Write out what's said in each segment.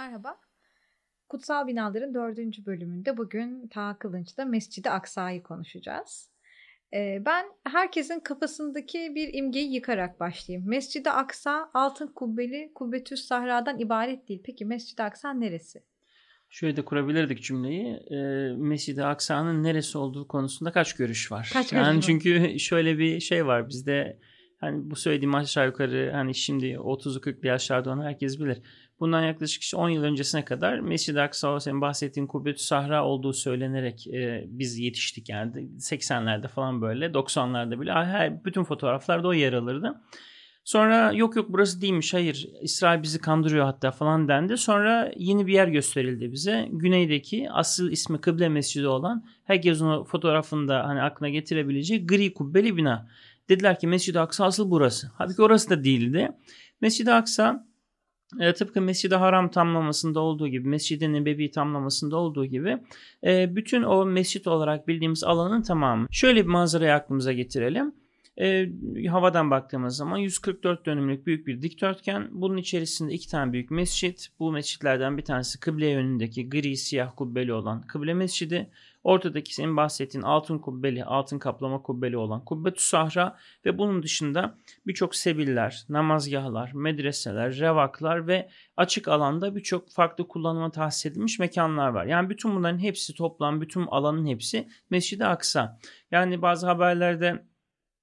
Merhaba. Kutsal Binaların dördüncü bölümünde bugün Ta Kılınç'ta Mescid-i Aksa'yı konuşacağız. Ee, ben herkesin kafasındaki bir imgeyi yıkarak başlayayım. Mescid-i Aksa altın kubbeli Kubbetüs Sahra'dan ibaret değil. Peki Mescid-i Aksa neresi? Şöyle de kurabilirdik cümleyi. E, Mescid-i Aksa'nın neresi olduğu konusunda kaç görüş var? Kaç yani görüş çünkü şöyle bir şey var bizde hani bu söylediğim aşağı yukarı hani şimdi 30'lu 40'lı yaşlarda onu herkes bilir. Bundan yaklaşık işte 10 yıl öncesine kadar Mescid-i Aksa senin bahsettiğin Kubbetü Sahra olduğu söylenerek e, biz yetiştik yani 80'lerde falan böyle 90'larda bile her, bütün fotoğraflarda o yer alırdı. Sonra yok yok burası değilmiş hayır İsrail bizi kandırıyor hatta falan dendi. Sonra yeni bir yer gösterildi bize. Güneydeki asıl ismi Kıble Mescidi olan herkesin o fotoğrafında hani aklına getirebileceği gri kubbeli bina. Dediler ki Mescid-i Aksa asıl burası. Halbuki orası da değildi. Mescid-i Aksa e, tıpkı Mescid-i Haram tamlamasında olduğu gibi, Mescid-i Nebevi tamlamasında olduğu gibi e, bütün o mescit olarak bildiğimiz alanın tamamı. Şöyle bir manzarayı aklımıza getirelim. E, havadan baktığımız zaman 144 dönümlük büyük bir dikdörtgen. Bunun içerisinde iki tane büyük mescit. Bu mescitlerden bir tanesi kıble yönündeki gri siyah kubbeli olan kıble mescidi. Ortadaki senin bahsettiğin altın kubbeli, altın kaplama kubbeli olan Kubbetü Sahra ve bunun dışında birçok sebiller, namazgahlar, medreseler, revaklar ve açık alanda birçok farklı kullanıma tahsis edilmiş mekanlar var. Yani bütün bunların hepsi toplam, bütün alanın hepsi Mescid-i Aksa. Yani bazı haberlerde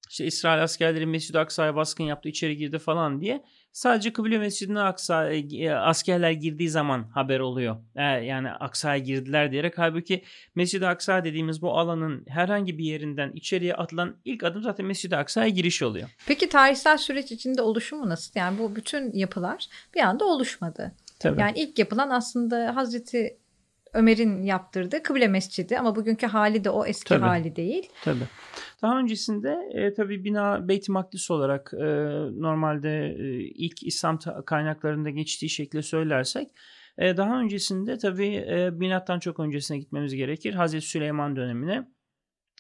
işte İsrail askerleri Mescid-i Aksa'ya baskın yaptı, içeri girdi falan diye sadece Kıble Mescidine Aksa e, askerler girdiği zaman haber oluyor. E, yani Aksa'ya girdiler diyerek halbuki Mescid-i Aksa dediğimiz bu alanın herhangi bir yerinden içeriye atılan ilk adım zaten Mescid-i Aksa'ya giriş oluyor. Peki tarihsel süreç içinde oluşumu nasıl? Yani bu bütün yapılar bir anda oluşmadı. Tabii. Yani ilk yapılan aslında Hazreti Ömer'in yaptırdığı Kıble Mescidi ama bugünkü hali de o eski Tabii. hali değil. Tabii. Daha öncesinde e, tabii bina Beyt-i Makdis olarak e, normalde e, ilk İslam kaynaklarında geçtiği şekilde söylersek e, daha öncesinde tabii e, binattan çok öncesine gitmemiz gerekir. Hazreti Süleyman dönemine.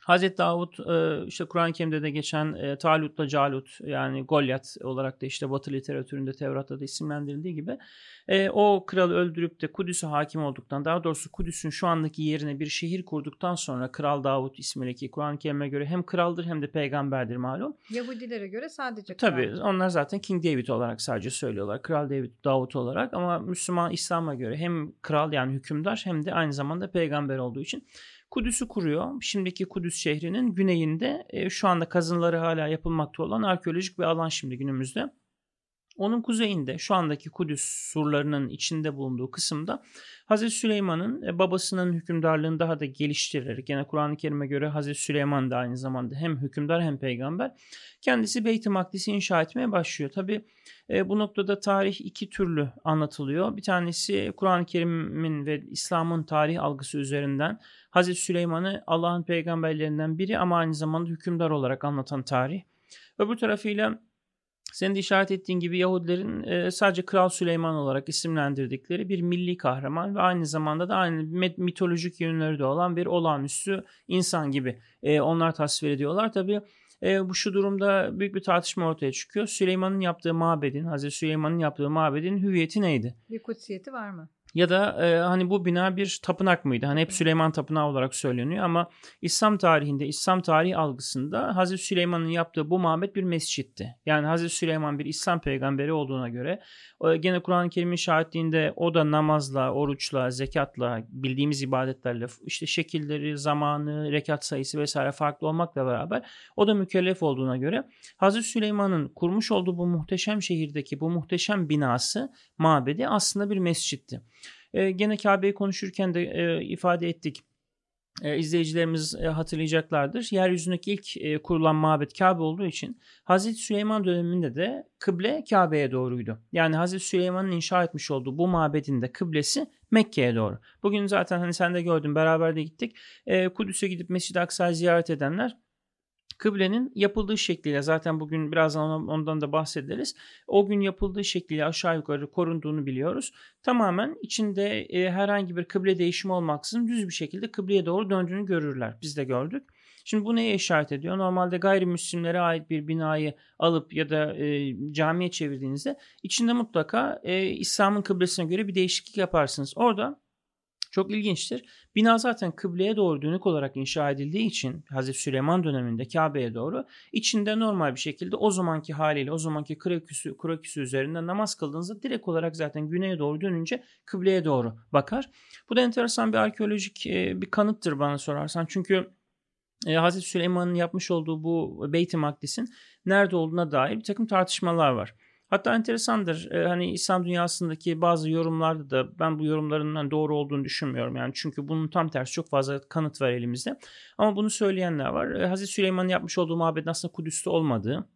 Hazreti Davut e, işte Kur'an-ı Kerim'de de geçen e, Talut'la Calut yani Golyat olarak da işte Batı literatüründe Tevrat'ta da isimlendirildiği gibi e, o kralı öldürüp de Kudüs'e hakim olduktan daha doğrusu Kudüs'ün şu andaki yerine bir şehir kurduktan sonra Kral Davut ismindeki Kur'an-ı Kerim'e göre hem kraldır hem de peygamberdir malum. Yahudilere göre sadece Tabii kral. onlar zaten King David olarak sadece söylüyorlar. Kral David, Davut olarak ama Müslüman İslam'a göre hem kral yani hükümdar hem de aynı zamanda peygamber olduğu için Kudüs'ü kuruyor. Şimdiki Kudüs şehrinin güneyinde e, şu anda kazınları hala yapılmakta olan arkeolojik bir alan şimdi günümüzde. Onun kuzeyinde şu andaki Kudüs surlarının içinde bulunduğu kısımda Hazreti Süleyman'ın e, babasının hükümdarlığını daha da geliştirerek gene Kur'an-ı Kerim'e göre Hazreti Süleyman da aynı zamanda hem hükümdar hem peygamber kendisi Beyt-i Makdis'i inşa etmeye başlıyor. Tabi e, bu noktada tarih iki türlü anlatılıyor. Bir tanesi Kur'an-ı Kerim'in ve İslam'ın tarih algısı üzerinden Hazreti Süleyman'ı Allah'ın peygamberlerinden biri ama aynı zamanda hükümdar olarak anlatan tarih. Öbür tarafıyla senin de işaret ettiğin gibi Yahudilerin sadece Kral Süleyman olarak isimlendirdikleri bir milli kahraman ve aynı zamanda da aynı mitolojik yönleri de olan bir olağanüstü insan gibi onlar tasvir ediyorlar. Tabi e, bu şu durumda büyük bir tartışma ortaya çıkıyor. Süleyman'ın yaptığı mabedin, Hazreti Süleyman'ın yaptığı mabedin hüviyeti neydi? Bir kutsiyeti var mı? Ya da e, hani bu bina bir tapınak mıydı? Hani hep Süleyman Tapınağı olarak söyleniyor ama İslam tarihinde, İslam tarihi algısında Hazreti Süleyman'ın yaptığı bu mabet bir mescitti. Yani Hazreti Süleyman bir İslam peygamberi olduğuna göre e, gene Kur'an-ı Kerim'in şahitliğinde o da namazla, oruçla, zekatla, bildiğimiz ibadetlerle işte şekilleri, zamanı, rekat sayısı vesaire farklı olmakla beraber o da mükellef olduğuna göre Hazreti Süleyman'ın kurmuş olduğu bu muhteşem şehirdeki bu muhteşem binası, mabedi aslında bir mescitti. E, gene Kabe'yi konuşurken de e, ifade ettik. E, izleyicilerimiz e, hatırlayacaklardır. Yeryüzündeki ilk e, kurulan mabet Kabe olduğu için Hazreti Süleyman döneminde de kıble Kabe'ye doğruydu. Yani Hazreti Süleyman'ın inşa etmiş olduğu bu mabedin de kıblesi Mekke'ye doğru. Bugün zaten hani sen de gördün beraber de gittik. E, Kudüs'e gidip Mescid-i Aksa'yı ziyaret edenler kıblenin yapıldığı şekliyle zaten bugün birazdan ondan da bahsederiz. O gün yapıldığı şekliyle aşağı yukarı korunduğunu biliyoruz. Tamamen içinde e, herhangi bir kıble değişimi olmaksızın düz bir şekilde kıbleye doğru döndüğünü görürler. Biz de gördük. Şimdi bu neye işaret ediyor? Normalde gayrimüslimlere ait bir binayı alıp ya da e, camiye çevirdiğinizde içinde mutlaka e, İslam'ın kıblesine göre bir değişiklik yaparsınız. Orada çok ilginçtir. Bina zaten kıbleye doğru dönük olarak inşa edildiği için Hazreti Süleyman döneminde Kabe'ye doğru içinde normal bir şekilde o zamanki haliyle o zamanki kraküsü, kraküsü üzerinde namaz kıldığınızda direkt olarak zaten güneye doğru dönünce kıbleye doğru bakar. Bu da enteresan bir arkeolojik e, bir kanıttır bana sorarsan. Çünkü e, Hazreti Süleyman'ın yapmış olduğu bu Beyt-i Makdis'in nerede olduğuna dair bir takım tartışmalar var. Hatta enteresandır. E, hani İslam dünyasındaki bazı yorumlarda da ben bu yorumların hani doğru olduğunu düşünmüyorum. Yani çünkü bunun tam tersi çok fazla kanıt var elimizde. Ama bunu söyleyenler var. E, Hazreti Süleyman'ın yapmış olduğu mabedin aslında Kudüs'te olmadığı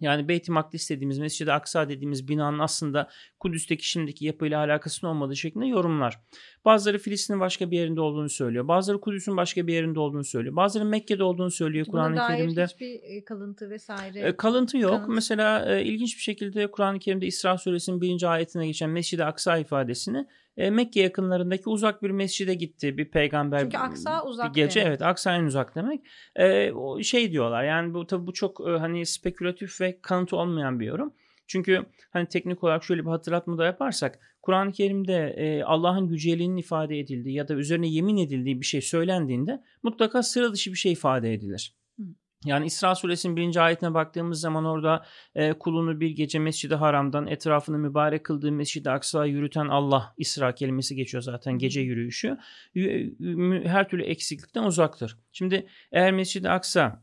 yani Beyt-i Makdis dediğimiz Mescid-i Aksa dediğimiz binanın aslında Kudüs'teki şimdiki yapıyla alakasının olmadığı şeklinde yorumlar. Bazıları Filistin'in başka bir yerinde olduğunu söylüyor. Bazıları Kudüs'ün başka bir yerinde olduğunu söylüyor. Bazıları Mekke'de olduğunu söylüyor Kur'an-ı Kerim'de. hiçbir e, kalıntı vesaire. E, kalıntı yok. Kalıntı. Mesela e, ilginç bir şekilde Kur'an-ı Kerim'de İsra suresinin birinci ayetine geçen Mescid-i Aksa ifadesini e, Mekke yakınlarındaki uzak bir mescide gitti bir peygamber. Çünkü Aksa uzak. Bir gece demek. evet Aksa en uzak demek. E, o şey diyorlar yani bu tabii bu çok e, hani spekülatif ve kanıtı olmayan bir yorum. Çünkü hani teknik olarak şöyle bir hatırlatma da yaparsak Kur'an-ı Kerim'de e, Allah'ın yüceliğinin ifade edildiği ya da üzerine yemin edildiği bir şey söylendiğinde mutlaka sıra dışı bir şey ifade edilir. Yani İsra suresinin birinci ayetine baktığımız zaman orada e, kulunu bir gece Mescid-i Haram'dan etrafını mübarek kıldığı Mescid-i Aksa'ya yürüten Allah İsra kelimesi geçiyor zaten gece yürüyüşü. Her türlü eksiklikten uzaktır. Şimdi eğer Mescid-i Aksa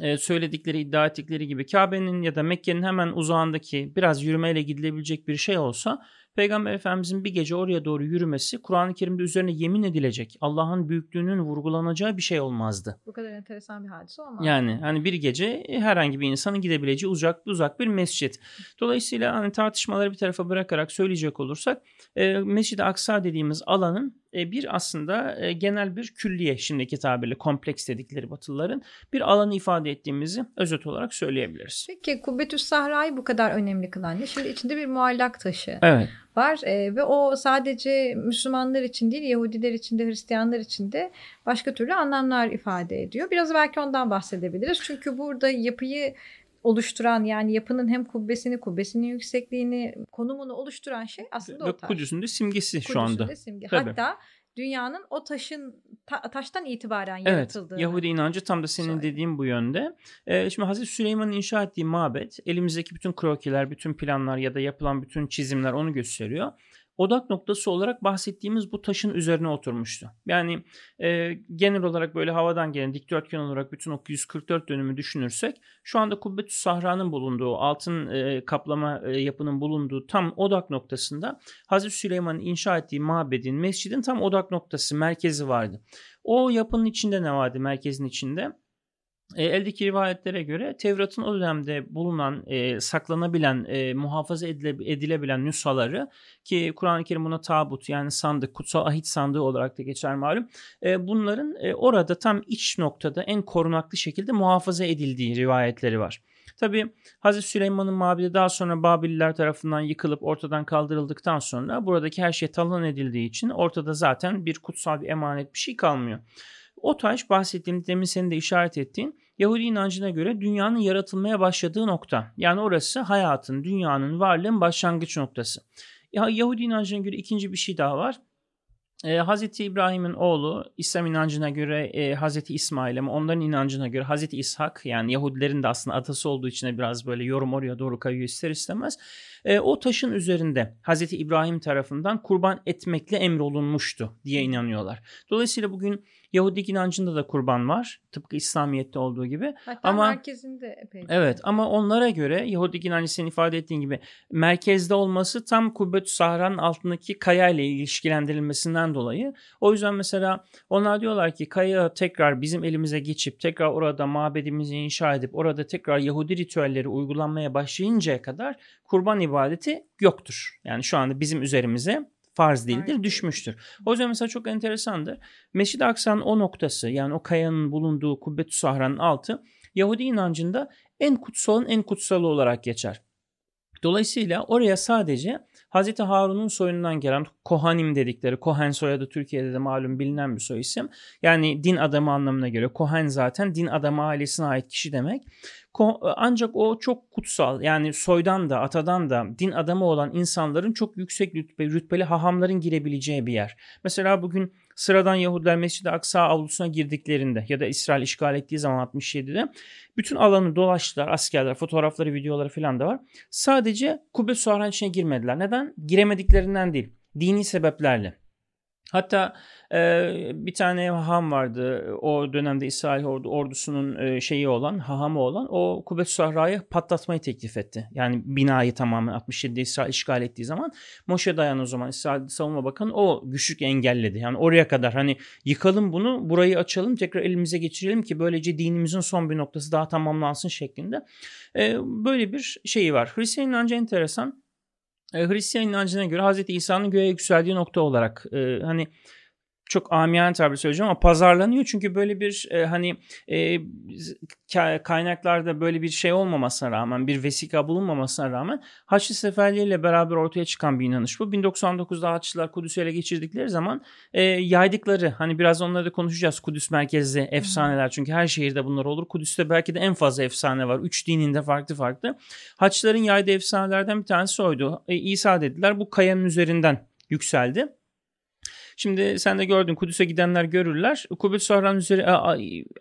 e, söyledikleri, iddia ettikleri gibi Kabe'nin ya da Mekke'nin hemen uzağındaki biraz yürümeyle gidilebilecek bir şey olsa Peygamber Efendimizin bir gece oraya doğru yürümesi Kur'an-ı Kerim'de üzerine yemin edilecek Allah'ın büyüklüğünün vurgulanacağı bir şey olmazdı. Bu kadar enteresan bir hadise olmaz. Yani hani bir gece herhangi bir insanın gidebileceği uzak uzak bir mescit. Dolayısıyla hani tartışmaları bir tarafa bırakarak söyleyecek olursak e, Mescid-i Aksa dediğimiz alanın e, bir aslında e, genel bir külliye şimdiki tabirle kompleks dedikleri batılıların bir alanı ifade ettiğimizi özet olarak söyleyebiliriz. Peki Kubbetüs Sahra'yı bu kadar önemli kılan ne? Şimdi içinde bir muallak taşı evet. Var e, ve o sadece Müslümanlar için değil Yahudiler için de Hristiyanlar için de başka türlü anlamlar ifade ediyor. Biraz belki ondan bahsedebiliriz. Çünkü burada yapıyı oluşturan yani yapının hem kubbesini, kubbesinin yüksekliğini, konumunu oluşturan şey aslında Ve o taş. Kudüs'ün de simgesi Kudüs'ün şu anda. De simge. Hatta dünyanın o taşın ta, taştan itibaren yaratıldığını. Evet, Yahudi inancı tam da senin söyle. dediğin bu yönde. Ee, şimdi Hazreti Süleyman'ın inşa ettiği mabet elimizdeki bütün krokiler, bütün planlar ya da yapılan bütün çizimler onu gösteriyor odak noktası olarak bahsettiğimiz bu taşın üzerine oturmuştu. Yani e, genel olarak böyle havadan gelen dikdörtgen olarak bütün o 144 dönümü düşünürsek şu anda Kubbetü Sahra'nın bulunduğu altın e, kaplama e, yapının bulunduğu tam odak noktasında Hazreti Süleyman'ın inşa ettiği mabedin, mescidin tam odak noktası, merkezi vardı. O yapının içinde ne vardı merkezin içinde? E, eldeki rivayetlere göre Tevrat'ın o dönemde bulunan, e, saklanabilen, e, muhafaza edile, edilebilen nüshaları ki Kur'an-ı Kerim buna tabut yani sandık, kutsal ahit sandığı olarak da geçer malum. E, bunların e, orada tam iç noktada en korunaklı şekilde muhafaza edildiği rivayetleri var. Tabi Hazreti Süleyman'ın mabedi daha sonra Babililer tarafından yıkılıp ortadan kaldırıldıktan sonra buradaki her şey talan edildiği için ortada zaten bir kutsal bir emanet bir şey kalmıyor. O taş bahsettiğim demin senin de işaret ettiğin Yahudi inancına göre dünyanın yaratılmaya başladığı nokta. Yani orası hayatın, dünyanın, varlığın başlangıç noktası. Ya Yahudi inancına göre ikinci bir şey daha var. E, Hazreti İbrahim'in oğlu İslam inancına göre e, Hazreti İsmail ama onların inancına göre Hazreti İshak yani Yahudilerin de aslında atası olduğu için biraz böyle yorum oraya doğru kayıyor ister istemez. E, o taşın üzerinde Hazreti İbrahim tarafından kurban etmekle emrolunmuştu diye inanıyorlar. Dolayısıyla bugün Yahudilik inancında da kurban var. Tıpkı İslamiyet'te olduğu gibi. Hatta ama, merkezinde epey. Evet ama onlara göre Yahudilik inancı senin ifade ettiğin gibi merkezde olması tam Kubbetü Sahra'nın altındaki kaya ile ilişkilendirilmesinden dolayı. O yüzden mesela onlar diyorlar ki kaya tekrar bizim elimize geçip tekrar orada mabedimizi inşa edip orada tekrar Yahudi ritüelleri uygulanmaya başlayıncaya kadar kurban ibadeti yoktur. Yani şu anda bizim üzerimize farz değildir, düşmüştür. O yüzden mesela çok enteresandır. Mescid-i Aksa'nın o noktası yani o kayanın bulunduğu Kubbetü Sahra'nın altı Yahudi inancında en kutsalın en kutsalı olarak geçer. Dolayısıyla oraya sadece Hazreti Harun'un soyundan gelen Kohanim dedikleri, Kohen soyadı Türkiye'de de malum bilinen bir soy isim. Yani din adamı anlamına geliyor. Kohen zaten din adamı ailesine ait kişi demek. Ancak o çok kutsal yani soydan da atadan da din adamı olan insanların çok yüksek rütbe, rütbeli hahamların girebileceği bir yer. Mesela bugün sıradan Yahudiler Mescid-i Aksa avlusuna girdiklerinde ya da İsrail işgal ettiği zaman 67'de bütün alanı dolaştılar askerler fotoğrafları videoları falan da var. Sadece Kubbe Suharan içine girmediler. Neden? Giremediklerinden değil dini sebeplerle. Hatta e, bir tane haham vardı o dönemde İsrail ordu, ordusunun e, şeyi olan hahamı olan o Kubet Sahra'yı patlatmayı teklif etti. Yani binayı tamamen 67'de İsrail işgal ettiği zaman Moshe Dayan o zaman İsrail Savunma Bakanı o güçlük engelledi. Yani oraya kadar hani yıkalım bunu burayı açalım tekrar elimize geçirelim ki böylece dinimizin son bir noktası daha tamamlansın şeklinde. E, böyle bir şeyi var. Hristiyan inancı enteresan e, Hristiyan inancına göre Hz. İsa'nın göğe yükseldiği nokta olarak e, hani çok amiyane tabir söyleyeceğim ama pazarlanıyor çünkü böyle bir e, hani e, kaynaklarda böyle bir şey olmamasına rağmen bir vesika bulunmamasına rağmen Haçlı seferleriyle beraber ortaya çıkan bir inanış bu. 1099'da Haçlılar Kudüs'ü ele geçirdikleri zaman e, yaydıkları hani biraz onları da konuşacağız Kudüs merkezli efsaneler çünkü her şehirde bunlar olur. Kudüs'te belki de en fazla efsane var. Üç dininde farklı farklı. Haçlıların yaydığı efsanelerden bir tanesi oydu. E, İsa dediler bu kayanın üzerinden yükseldi. Şimdi sen de gördün Kudüs'e gidenler görürler. Kubül Sahran'ın üzeri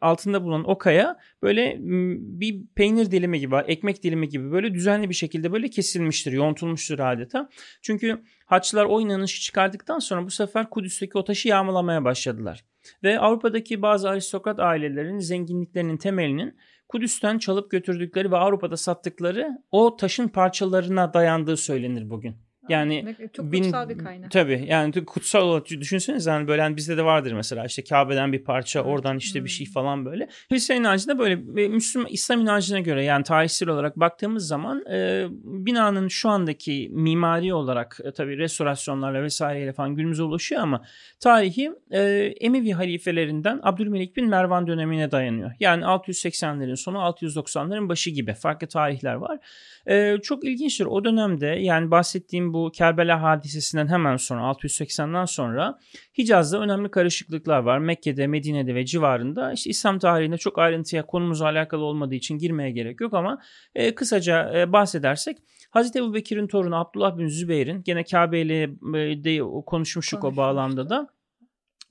altında bulunan o kaya böyle bir peynir dilimi gibi, ekmek dilimi gibi böyle düzenli bir şekilde böyle kesilmiştir, yontulmuştur adeta. Çünkü Haçlılar o inanışı çıkardıktan sonra bu sefer Kudüs'teki o taşı yağmalamaya başladılar. Ve Avrupa'daki bazı aristokrat ailelerin zenginliklerinin temelinin Kudüs'ten çalıp götürdükleri ve Avrupa'da sattıkları o taşın parçalarına dayandığı söylenir bugün. Yani çok bin, kutsal bir kaynak. Tabii yani kutsal olarak düşünsenize yani böyle hani bizde de vardır mesela işte Kabe'den bir parça evet. oradan işte hmm. bir şey hmm. falan böyle. Hristiyan inancında böyle Müslüman İslam inancına göre yani tarihsel olarak baktığımız zaman e, binanın şu andaki mimari olarak e, tabii restorasyonlarla vesaireyle falan günümüze ulaşıyor ama tarihi e, Emevi halifelerinden Abdülmelik bin Mervan dönemine dayanıyor. Yani 680'lerin sonu 690'ların başı gibi farklı tarihler var. E, çok ilginçtir o dönemde yani bahsettiğim bu Kerbela hadisesinden hemen sonra 680'den sonra Hicaz'da önemli karışıklıklar var. Mekke'de, Medine'de ve civarında. İşte İslam tarihinde çok ayrıntıya konumuzla alakalı olmadığı için girmeye gerek yok ama e, kısaca e, bahsedersek Hazreti Ebu Bekir'in torunu Abdullah bin Zübeyir'in gene Kabe ile e, de konuşmuştuk o bağlamda da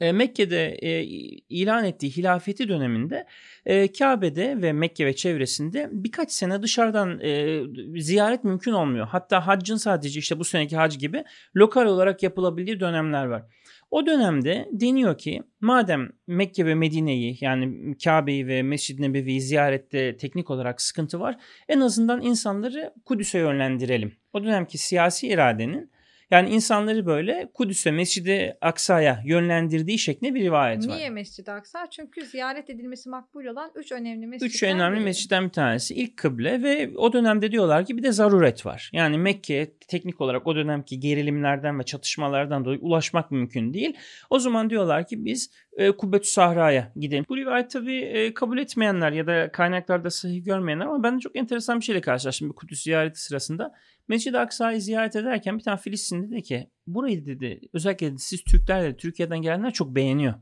Mekke'de e, ilan ettiği hilafeti döneminde e, Kabe'de ve Mekke ve çevresinde birkaç sene dışarıdan e, ziyaret mümkün olmuyor. Hatta haccın sadece işte bu seneki hac gibi lokal olarak yapılabildiği dönemler var. O dönemde deniyor ki madem Mekke ve Medine'yi yani Kabe'yi ve Mescid-i Nebevi'yi ziyarette teknik olarak sıkıntı var en azından insanları Kudüs'e yönlendirelim. O dönemki siyasi iradenin yani insanları böyle Kudüs'e, Mescid-i Aksa'ya yönlendirdiği şeklinde bir rivayet Niye var. Niye Mescid-i Aksa? Çünkü ziyaret edilmesi makbul olan üç önemli mescitten Üç önemli biri. mescitten bir tanesi. İlk kıble ve o dönemde diyorlar ki bir de zaruret var. Yani Mekke teknik olarak o dönemki gerilimlerden ve çatışmalardan dolayı ulaşmak mümkün değil. O zaman diyorlar ki biz e, Kubbetü Sahra'ya gidelim. Bu rivayet tabii e, kabul etmeyenler ya da kaynaklarda sahih görmeyenler ama ben de çok enteresan bir şeyle karşılaştım bir Kudüs ziyareti sırasında. Mescid-i Aksa'yı ziyaret ederken bir tane Filistinli dedi ki burayı dedi özellikle dedi, siz Türkler de Türkiye'den gelenler çok beğeniyor.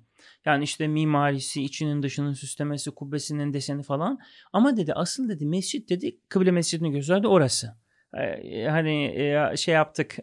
Yani işte mimarisi, içinin dışının süslemesi, kubbesinin deseni falan. Ama dedi asıl dedi mescit dedi kıble mescidini gösterdi orası. Hani şey yaptık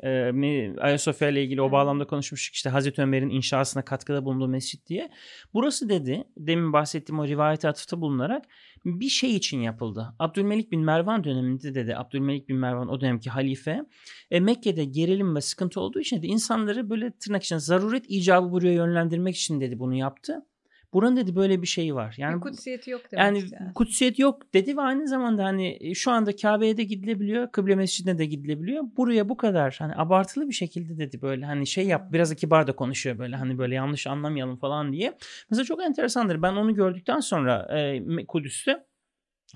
Ayasofya ile ilgili o bağlamda konuşmuştuk işte Hazreti Ömer'in inşasına katkıda bulunduğu mescit diye. Burası dedi demin bahsettiğim o rivayete atıfta bulunarak bir şey için yapıldı. Abdülmelik bin Mervan döneminde dedi Abdülmelik bin Mervan o dönemki halife e, Mekke'de gerilim ve sıkıntı olduğu için de insanları böyle tırnak içinde zaruret icabı buraya yönlendirmek için dedi bunu yaptı. Buranın dedi böyle bir şeyi var. Yani bir kutsiyeti yok demek yani, yani kutsiyet yok dedi ve aynı zamanda hani e, şu anda Kabe'ye de gidilebiliyor, Kıble Mescidine de gidilebiliyor. Buraya bu kadar hani abartılı bir şekilde dedi böyle hani şey yap biraz kibar da konuşuyor böyle hani böyle yanlış anlamayalım falan diye. Mesela çok enteresandır. Ben onu gördükten sonra e, Kudüs'te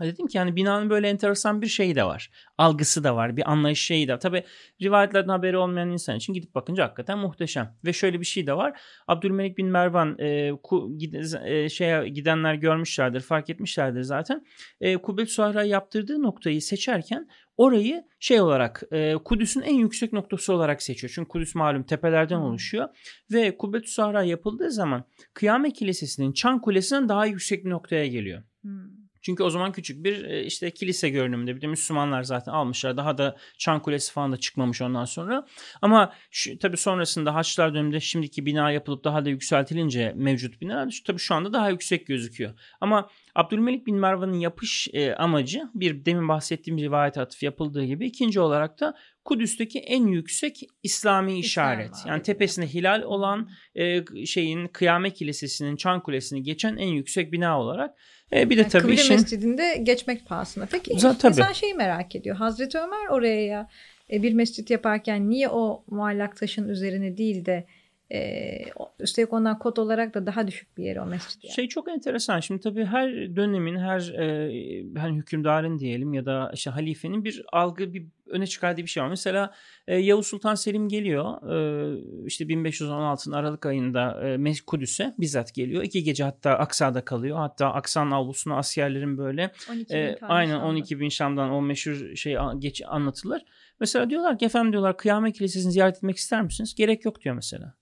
Dedim ki yani binanın böyle enteresan bir şeyi de var. Algısı da var. Bir anlayış şeyi de var. Tabi rivayetlerden haberi olmayan insan için gidip bakınca hakikaten muhteşem. Ve şöyle bir şey de var. Abdülmelik bin Mervan e, ku, e, şeye gidenler görmüşlerdir, fark etmişlerdir zaten. E, Kubbet Suhra yaptırdığı noktayı seçerken orayı şey olarak e, Kudüs'ün en yüksek noktası olarak seçiyor. Çünkü Kudüs malum tepelerden oluşuyor. Ve Kubbet Suhra yapıldığı zaman Kıyamet Kilisesi'nin Çan Kulesi'nden daha yüksek bir noktaya geliyor. Hmm. Çünkü o zaman küçük bir e, işte kilise görünümünde bir de Müslümanlar zaten almışlar. Daha da Çan Kulesi falan da çıkmamış ondan sonra. Ama şu, tabii sonrasında Haçlar döneminde şimdiki bina yapılıp daha da yükseltilince mevcut bina tabii şu anda daha yüksek gözüküyor. Ama Abdülmelik bin Mervan'ın yapış e, amacı bir demin bahsettiğim rivayet atıf yapıldığı gibi ikinci olarak da Kudüs'teki en yüksek İslami işaret. İslam yani tepesinde hilal olan e, şeyin Kıyamet Kilisesi'nin Çan Kulesi'ni geçen en yüksek bina olarak e, bir de yani tabii Kıble işin... Mescidinde geçmek pahasına. Peki Zaten, tabii. insan şeyi merak ediyor. Hazreti Ömer oraya e, bir mescit yaparken niye o muallak taşın üzerine değil de ee, üstelik ondan kod olarak da daha düşük bir yer o mescid. Yani. Şey çok enteresan. Şimdi tabii her dönemin, her e, hani hükümdarın diyelim ya da işte halifenin bir algı, bir öne çıkardığı bir şey var. Mesela e, Yavuz Sultan Selim geliyor. E, işte 1516'ın Aralık ayında e, Kudüs'e bizzat geliyor. İki gece hatta Aksa'da kalıyor. Hatta Aksa'nın avlusuna askerlerin böyle 12 e, aynen 12 bin Şam'dan o meşhur şey geç anlatılır. Mesela diyorlar ki efendim diyorlar Kıyamet Kilisesi'ni ziyaret etmek ister misiniz? Gerek yok diyor mesela.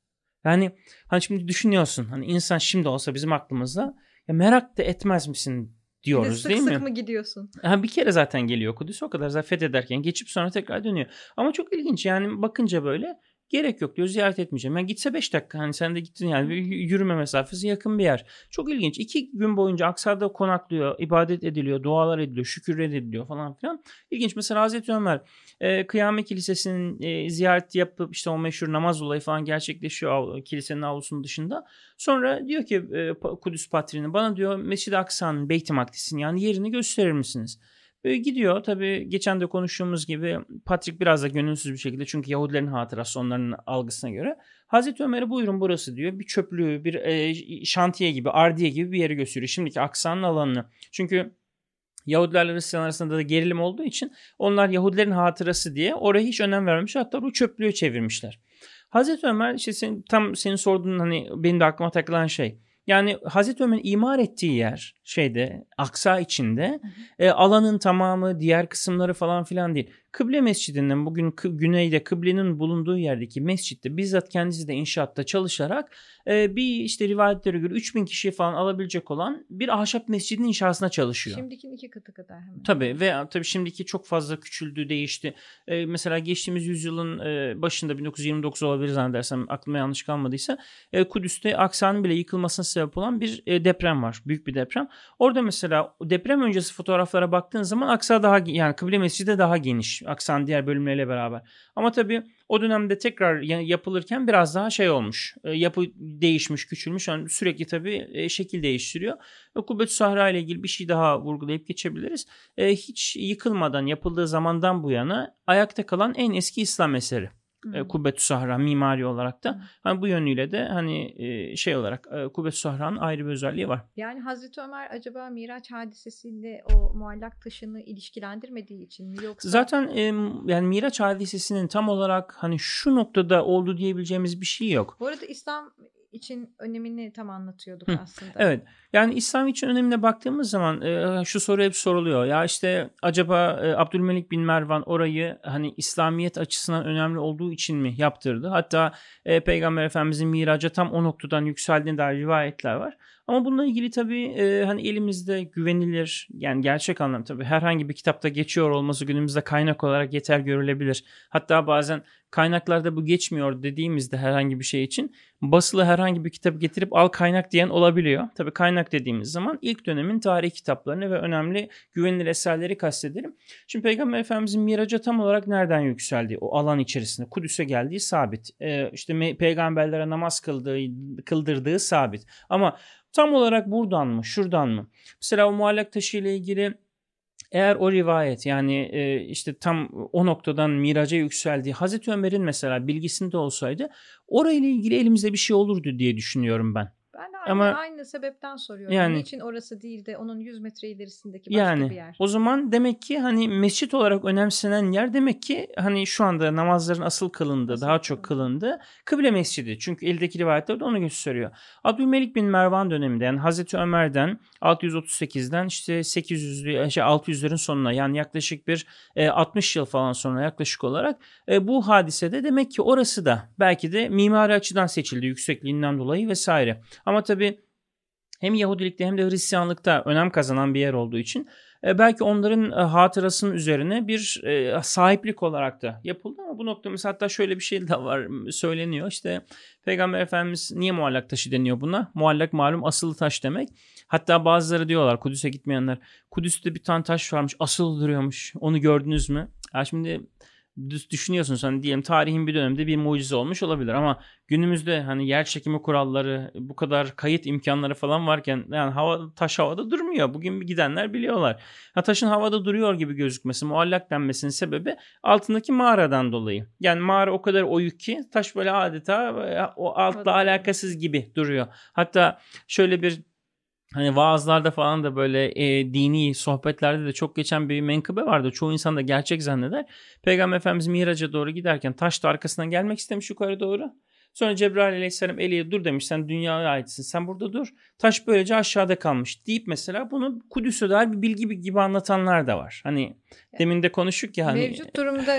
Yani hani şimdi düşünüyorsun hani insan şimdi olsa bizim aklımızda ya merak da etmez misin diyoruz bir de sık değil sık mi? Mı gidiyorsun? Ha, bir kere zaten geliyor Kudüs o kadar zaten fethederken geçip sonra tekrar dönüyor. Ama çok ilginç yani bakınca böyle Gerek yok diyor ziyaret etmeyeceğim. Yani gitse 5 dakika hani sen de gittin yani yürüme mesafesi yakın bir yer. Çok ilginç. 2 gün boyunca Aksar'da konaklıyor, ibadet ediliyor, dualar ediliyor, şükür ediliyor falan filan. İlginç. Mesela Hazreti Ömer e, Kıyamet Kilisesi'nin e, ziyaret yapıp işte o meşhur namaz olayı falan gerçekleşiyor kilisenin avlusunun dışında. Sonra diyor ki e, Kudüs Patriğine bana diyor Mescid-i Aksa'nın Beyt-i Makdis'in yani yerini gösterir misiniz? Böyle gidiyor. Tabii geçen de konuştuğumuz gibi Patrick biraz da gönülsüz bir şekilde çünkü Yahudilerin hatırası onların algısına göre. Hazreti Ömer'e buyurun burası diyor. Bir çöplüğü, bir e, şantiye gibi, ardiye gibi bir yeri gösteriyor. Şimdiki aksanın alanını. Çünkü Yahudilerle Hristiyan arasında da gerilim olduğu için onlar Yahudilerin hatırası diye oraya hiç önem vermemiş. Hatta o çöplüğü çevirmişler. Hazreti Ömer işte sen, tam senin sorduğun hani benim de aklıma takılan şey. Yani Hazreti Ömer'in imar ettiği yer şeyde Aksa içinde e, alanın tamamı diğer kısımları falan filan değil. Kıble Mescidi'nden bugün kı, güneyde kıblenin bulunduğu yerdeki mescitte bizzat kendisi de inşaatta çalışarak e, bir işte rivayetlere göre 3000 kişi falan alabilecek olan bir ahşap mescidin inşasına çalışıyor. Şimdikinin iki katı kadar hemen. Tabii ve tabii şimdiki çok fazla küçüldü, değişti. E, mesela geçtiğimiz yüzyılın e, başında 1929 olabilir zannedersem aklıma yanlış kalmadıysa e, Kudüs'te Aksa'nın bile yıkılmasına sebep olan bir e, deprem var. Büyük bir deprem. Orada mesela deprem öncesi fotoğraflara baktığın zaman Aksa daha yani Kıble Mescidi daha geniş. Aksa'nın diğer bölümleriyle beraber. Ama tabii o dönemde tekrar yapılırken biraz daha şey olmuş. E, yapı değişmiş, küçülmüş. Yani sürekli tabii e, şekil değiştiriyor. Kubbet Sahra ile ilgili bir şey daha vurgulayıp geçebiliriz. E, hiç yıkılmadan yapıldığı zamandan bu yana ayakta kalan en eski İslam eseri. E, Kubbetü Sahra mimari olarak da hani bu yönüyle de hani e, şey olarak e, Kubbetü Sahra'nın ayrı bir özelliği var. Yani Hazreti Ömer acaba Miraç hadisesiyle o muallak taşını ilişkilendirmediği için mi yoksa? Zaten e, yani Miraç hadisesinin tam olarak hani şu noktada oldu diyebileceğimiz bir şey yok. Bu arada İslam için önemini tam anlatıyorduk Hı, aslında. Evet. Yani İslam için önemine baktığımız zaman e, şu soru hep soruluyor. Ya işte acaba e, Abdülmelik bin Mervan orayı hani İslamiyet açısından önemli olduğu için mi yaptırdı? Hatta e, Peygamber Efendimizin miraca tam o noktadan yükseldiğine dair rivayetler var. Ama bununla ilgili tabii e, hani elimizde güvenilir yani gerçek anlamda tabii herhangi bir kitapta geçiyor olması günümüzde kaynak olarak yeter görülebilir. Hatta bazen kaynaklarda bu geçmiyor dediğimizde herhangi bir şey için basılı herhangi bir kitap getirip al kaynak diyen olabiliyor. Tabii kaynak dediğimiz zaman ilk dönemin tarih kitaplarını ve önemli güvenilir eserleri kastedelim. Şimdi Peygamber Efendimizin miraca tam olarak nereden yükseldiği o alan içerisinde Kudüs'e geldiği sabit. Ee, işte peygamberlere namaz kıldığı, kıldırdığı sabit. Ama tam olarak buradan mı şuradan mı? Mesela o muallak taşı ile ilgili eğer o rivayet yani e, işte tam o noktadan miraca yükseldiği Hazreti Ömer'in mesela bilgisinde olsaydı orayla ilgili elimizde bir şey olurdu diye düşünüyorum ben. Ben de aynı, Ama aynı sebepten soruyorum. yani Niçin orası değil de onun 100 metre ilerisindeki başka bir yani yer? o zaman demek ki hani mescit olarak önemsenen yer demek ki hani şu anda namazların asıl kılındığı, Asıl daha çok kılındı. kılındığı kıble mescidi. Çünkü eldeki rivayetler de onu gösteriyor. Abdülmelik bin Mervan döneminde yani Hazreti Ömer'den 638'den işte 800'lü şey 600'lerin sonuna yani yaklaşık bir e, 60 yıl falan sonra yaklaşık olarak e, bu hadisede demek ki orası da belki de mimari açıdan seçildi yüksekliğinden dolayı vesaire. Ama tabii hem Yahudilikte hem de Hristiyanlıkta önem kazanan bir yer olduğu için e, belki onların e, hatırasının üzerine bir e, sahiplik olarak da yapıldı ama bu nokta mesela hatta şöyle bir şey de var söyleniyor işte Peygamber Efendimiz niye muallak taşı deniyor buna? Muallak malum asılı taş demek. Hatta bazıları diyorlar Kudüs'e gitmeyenler Kudüs'te bir tane taş varmış asılı duruyormuş onu gördünüz mü? Ya şimdi düşünüyorsunuz hani diyelim tarihin bir döneminde bir mucize olmuş olabilir ama günümüzde hani yer çekimi kuralları bu kadar kayıt imkanları falan varken yani hava taş havada durmuyor. Bugün gidenler biliyorlar. Ha, taşın havada duruyor gibi gözükmesi, muallak denmesinin sebebi altındaki mağaradan dolayı. Yani mağara o kadar oyuk ki taş böyle adeta e, o altla alakasız gibi duruyor. Hatta şöyle bir Hani vaazlarda falan da böyle e, dini sohbetlerde de çok geçen bir menkıbe vardı. Çoğu insan da gerçek zanneder. Peygamber Efendimiz Miraç'a doğru giderken taş da arkasından gelmek istemiş yukarı doğru. Sonra Cebrail aleyhisselam Eli'ye dur demiş sen dünyaya aitsin sen burada dur. Taş böylece aşağıda kalmış deyip mesela bunu Kudüs'e dair bir bilgi gibi anlatanlar da var. Hani demin de konuştuk ya hani Mevcut durumda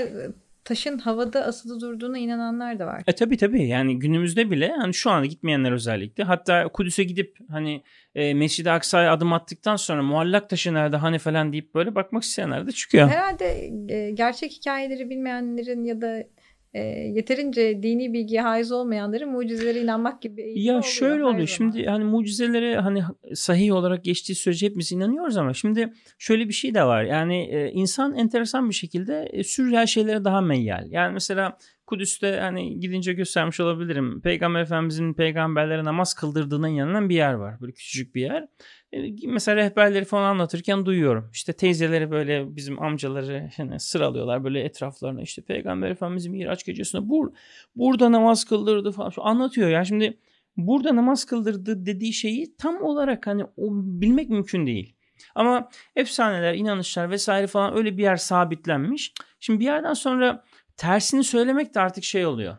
taşın havada asılı durduğuna inananlar da var. E tabi tabi yani günümüzde bile hani şu anda gitmeyenler özellikle hatta Kudüs'e gidip hani e, Mescid-i Aksa'ya adım attıktan sonra muallak taşı nerede hani falan deyip böyle bakmak isteyenler de çıkıyor. Herhalde e, gerçek hikayeleri bilmeyenlerin ya da e, yeterince dini bilgiye haiz olmayanların mucizelere inanmak gibi bir Ya oluyor şöyle oluyor. şimdi hani mucizelere hani sahih olarak geçtiği sürece hepimiz inanıyoruz ama şimdi şöyle bir şey de var. Yani e, insan enteresan bir şekilde e, sürreal şeylere daha meyyal. Yani mesela Kudüs'te hani gidince göstermiş olabilirim. Peygamber Efendimizin peygamberlere namaz kıldırdığına inanılan bir yer var. Böyle küçücük bir yer. E, Mesela rehberleri falan anlatırken duyuyorum. İşte teyzeleri böyle bizim amcaları hani sıralıyorlar böyle etraflarına. İşte Peygamber Efendimiz Miraç gecesinde bur burada namaz kıldırdı falan. Anlatıyor ya şimdi burada namaz kıldırdı dediği şeyi tam olarak hani o bilmek mümkün değil. Ama efsaneler, inanışlar vesaire falan öyle bir yer sabitlenmiş. Şimdi bir yerden sonra tersini söylemek de artık şey oluyor.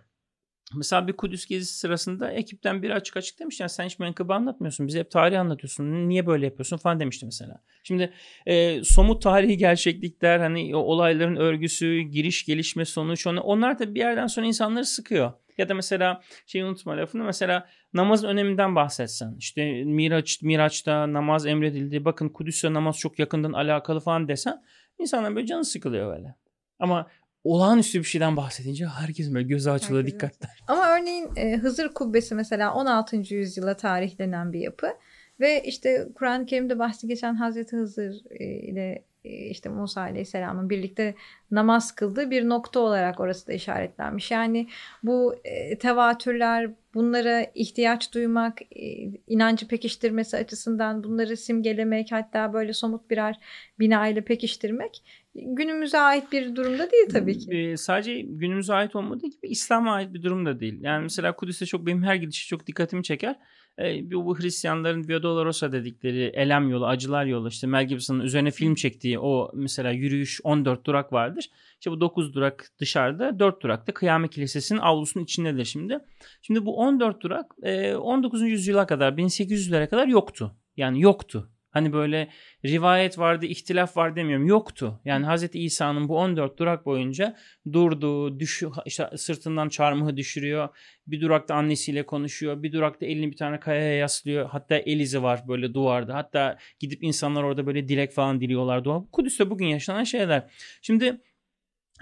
Mesela bir Kudüs gezisi sırasında ekipten biri açık açık demiş yani sen hiç menkıbe anlatmıyorsun. Bize hep tarih anlatıyorsun. Niye böyle yapıyorsun falan demişti mesela. Şimdi e, somut tarihi gerçeklikler hani olayların örgüsü, giriş, gelişme, sonuç onlar, onlar da bir yerden sonra insanları sıkıyor. Ya da mesela şeyi unutma lafını mesela namazın öneminden bahsetsen. İşte Miraç, Miraç'ta namaz emredildi. Bakın Kudüs'le namaz çok yakından alakalı falan desen insanlar böyle canı sıkılıyor böyle. Ama olağanüstü bir şeyden bahsedince herkes böyle gözü açılıyor Herkes dikkatler. Ama örneğin e, Hızır Kubbesi mesela 16. yüzyıla tarihlenen bir yapı ve işte Kur'an-ı Kerim'de bahsi geçen Hazreti Hızır e, ile e, işte Musa Aleyhisselam'ın birlikte namaz kıldığı bir nokta olarak orası da işaretlenmiş. Yani bu e, tevatürler, bunlara ihtiyaç duymak, e, inancı pekiştirmesi açısından bunları simgelemek, hatta böyle somut birer bina ile pekiştirmek günümüze ait bir durumda değil tabii ki. Ee, sadece günümüze ait olmadığı gibi İslam'a ait bir durum da değil. Yani mesela Kudüs'e çok benim her gidişi çok dikkatimi çeker. Ee, bu, Hristiyanların Via Dolorosa dedikleri elem yolu, acılar yolu işte Mel Gibson'ın üzerine film çektiği o mesela yürüyüş 14 durak vardır. İşte bu 9 durak dışarıda 4 durak da Kıyamet Kilisesi'nin avlusunun içindedir şimdi. Şimdi bu 14 durak e, 19. yüzyıla kadar 1800'lere kadar yoktu. Yani yoktu. Hani böyle rivayet vardı, ihtilaf var demiyorum. Yoktu. Yani Hazreti İsa'nın bu 14 durak boyunca durdu, düşü, işte sırtından çarmıhı düşürüyor. Bir durakta annesiyle konuşuyor. Bir durakta elini bir tane kayaya yaslıyor. Hatta el izi var böyle duvarda. Hatta gidip insanlar orada böyle dilek falan diliyorlar. Dua. Kudüs'te bugün yaşanan şeyler. Şimdi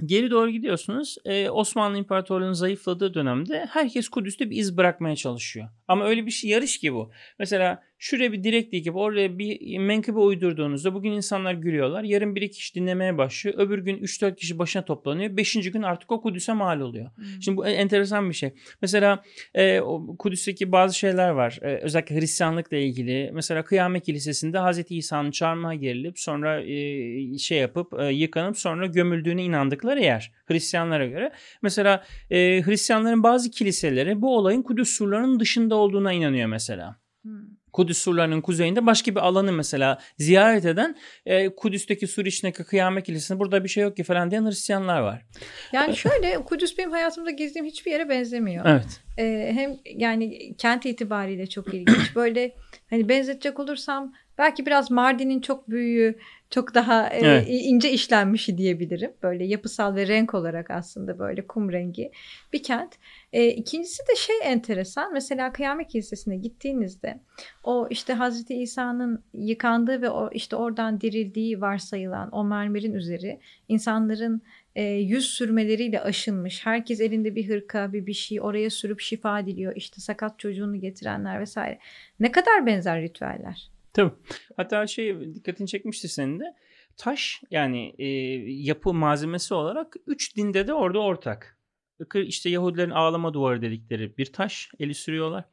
Geri doğru gidiyorsunuz. Ee, Osmanlı İmparatorluğu'nun zayıfladığı dönemde herkes Kudüs'te bir iz bırakmaya çalışıyor. Ama öyle bir şey yarış ki bu. Mesela şuraya bir direkt dikip oraya bir menkıbe uydurduğunuzda bugün insanlar gülüyorlar. Yarın bir iki kişi dinlemeye başlıyor. Öbür gün 3-4 kişi başına toplanıyor. Beşinci gün artık o Kudüs'e mal oluyor. Hmm. Şimdi bu enteresan bir şey. Mesela e, Kudüs'teki bazı şeyler var. E, özellikle Hristiyanlıkla ilgili. Mesela Kıyamet Kilisesi'nde Hazreti İsa'nın çarmıha gerilip sonra e, şey yapıp e, yıkanıp sonra gömüldüğüne inandıkları yer. Hristiyanlara göre. Mesela e, Hristiyanların bazı kiliseleri bu olayın Kudüs surlarının dışında olduğuna inanıyor mesela. Hmm. Kudüs surlarının kuzeyinde başka bir alanı mesela ziyaret eden e, Kudüs'teki sur içindeki kıyamet kilisesinde burada bir şey yok ki falan diyen Hristiyanlar var. Yani şöyle Kudüs benim hayatımda gezdiğim hiçbir yere benzemiyor. Evet. Ee, hem yani kent itibariyle çok ilginç. Böyle hani benzetecek olursam belki biraz Mardin'in çok büyüğü, çok daha e, Evet. ince işlenmişi diyebilirim. Böyle yapısal ve renk olarak aslında böyle kum rengi bir kent. E, ikincisi de şey enteresan. Mesela Kıyamet Kilisesi'ne gittiğinizde o işte Hazreti İsa'nın yıkandığı ve o işte oradan dirildiği varsayılan o mermerin üzeri insanların e, yüz sürmeleriyle aşınmış. Herkes elinde bir hırka, bir bir şey oraya sürüp şifa diliyor. İşte sakat çocuğunu getirenler vesaire. Ne kadar benzer ritüeller. Tabii. Hatta şey dikkatini çekmişti senin de. Taş yani e, yapı malzemesi olarak üç dinde de orada ortak. İşte Yahudilerin ağlama duvarı dedikleri bir taş eli sürüyorlar.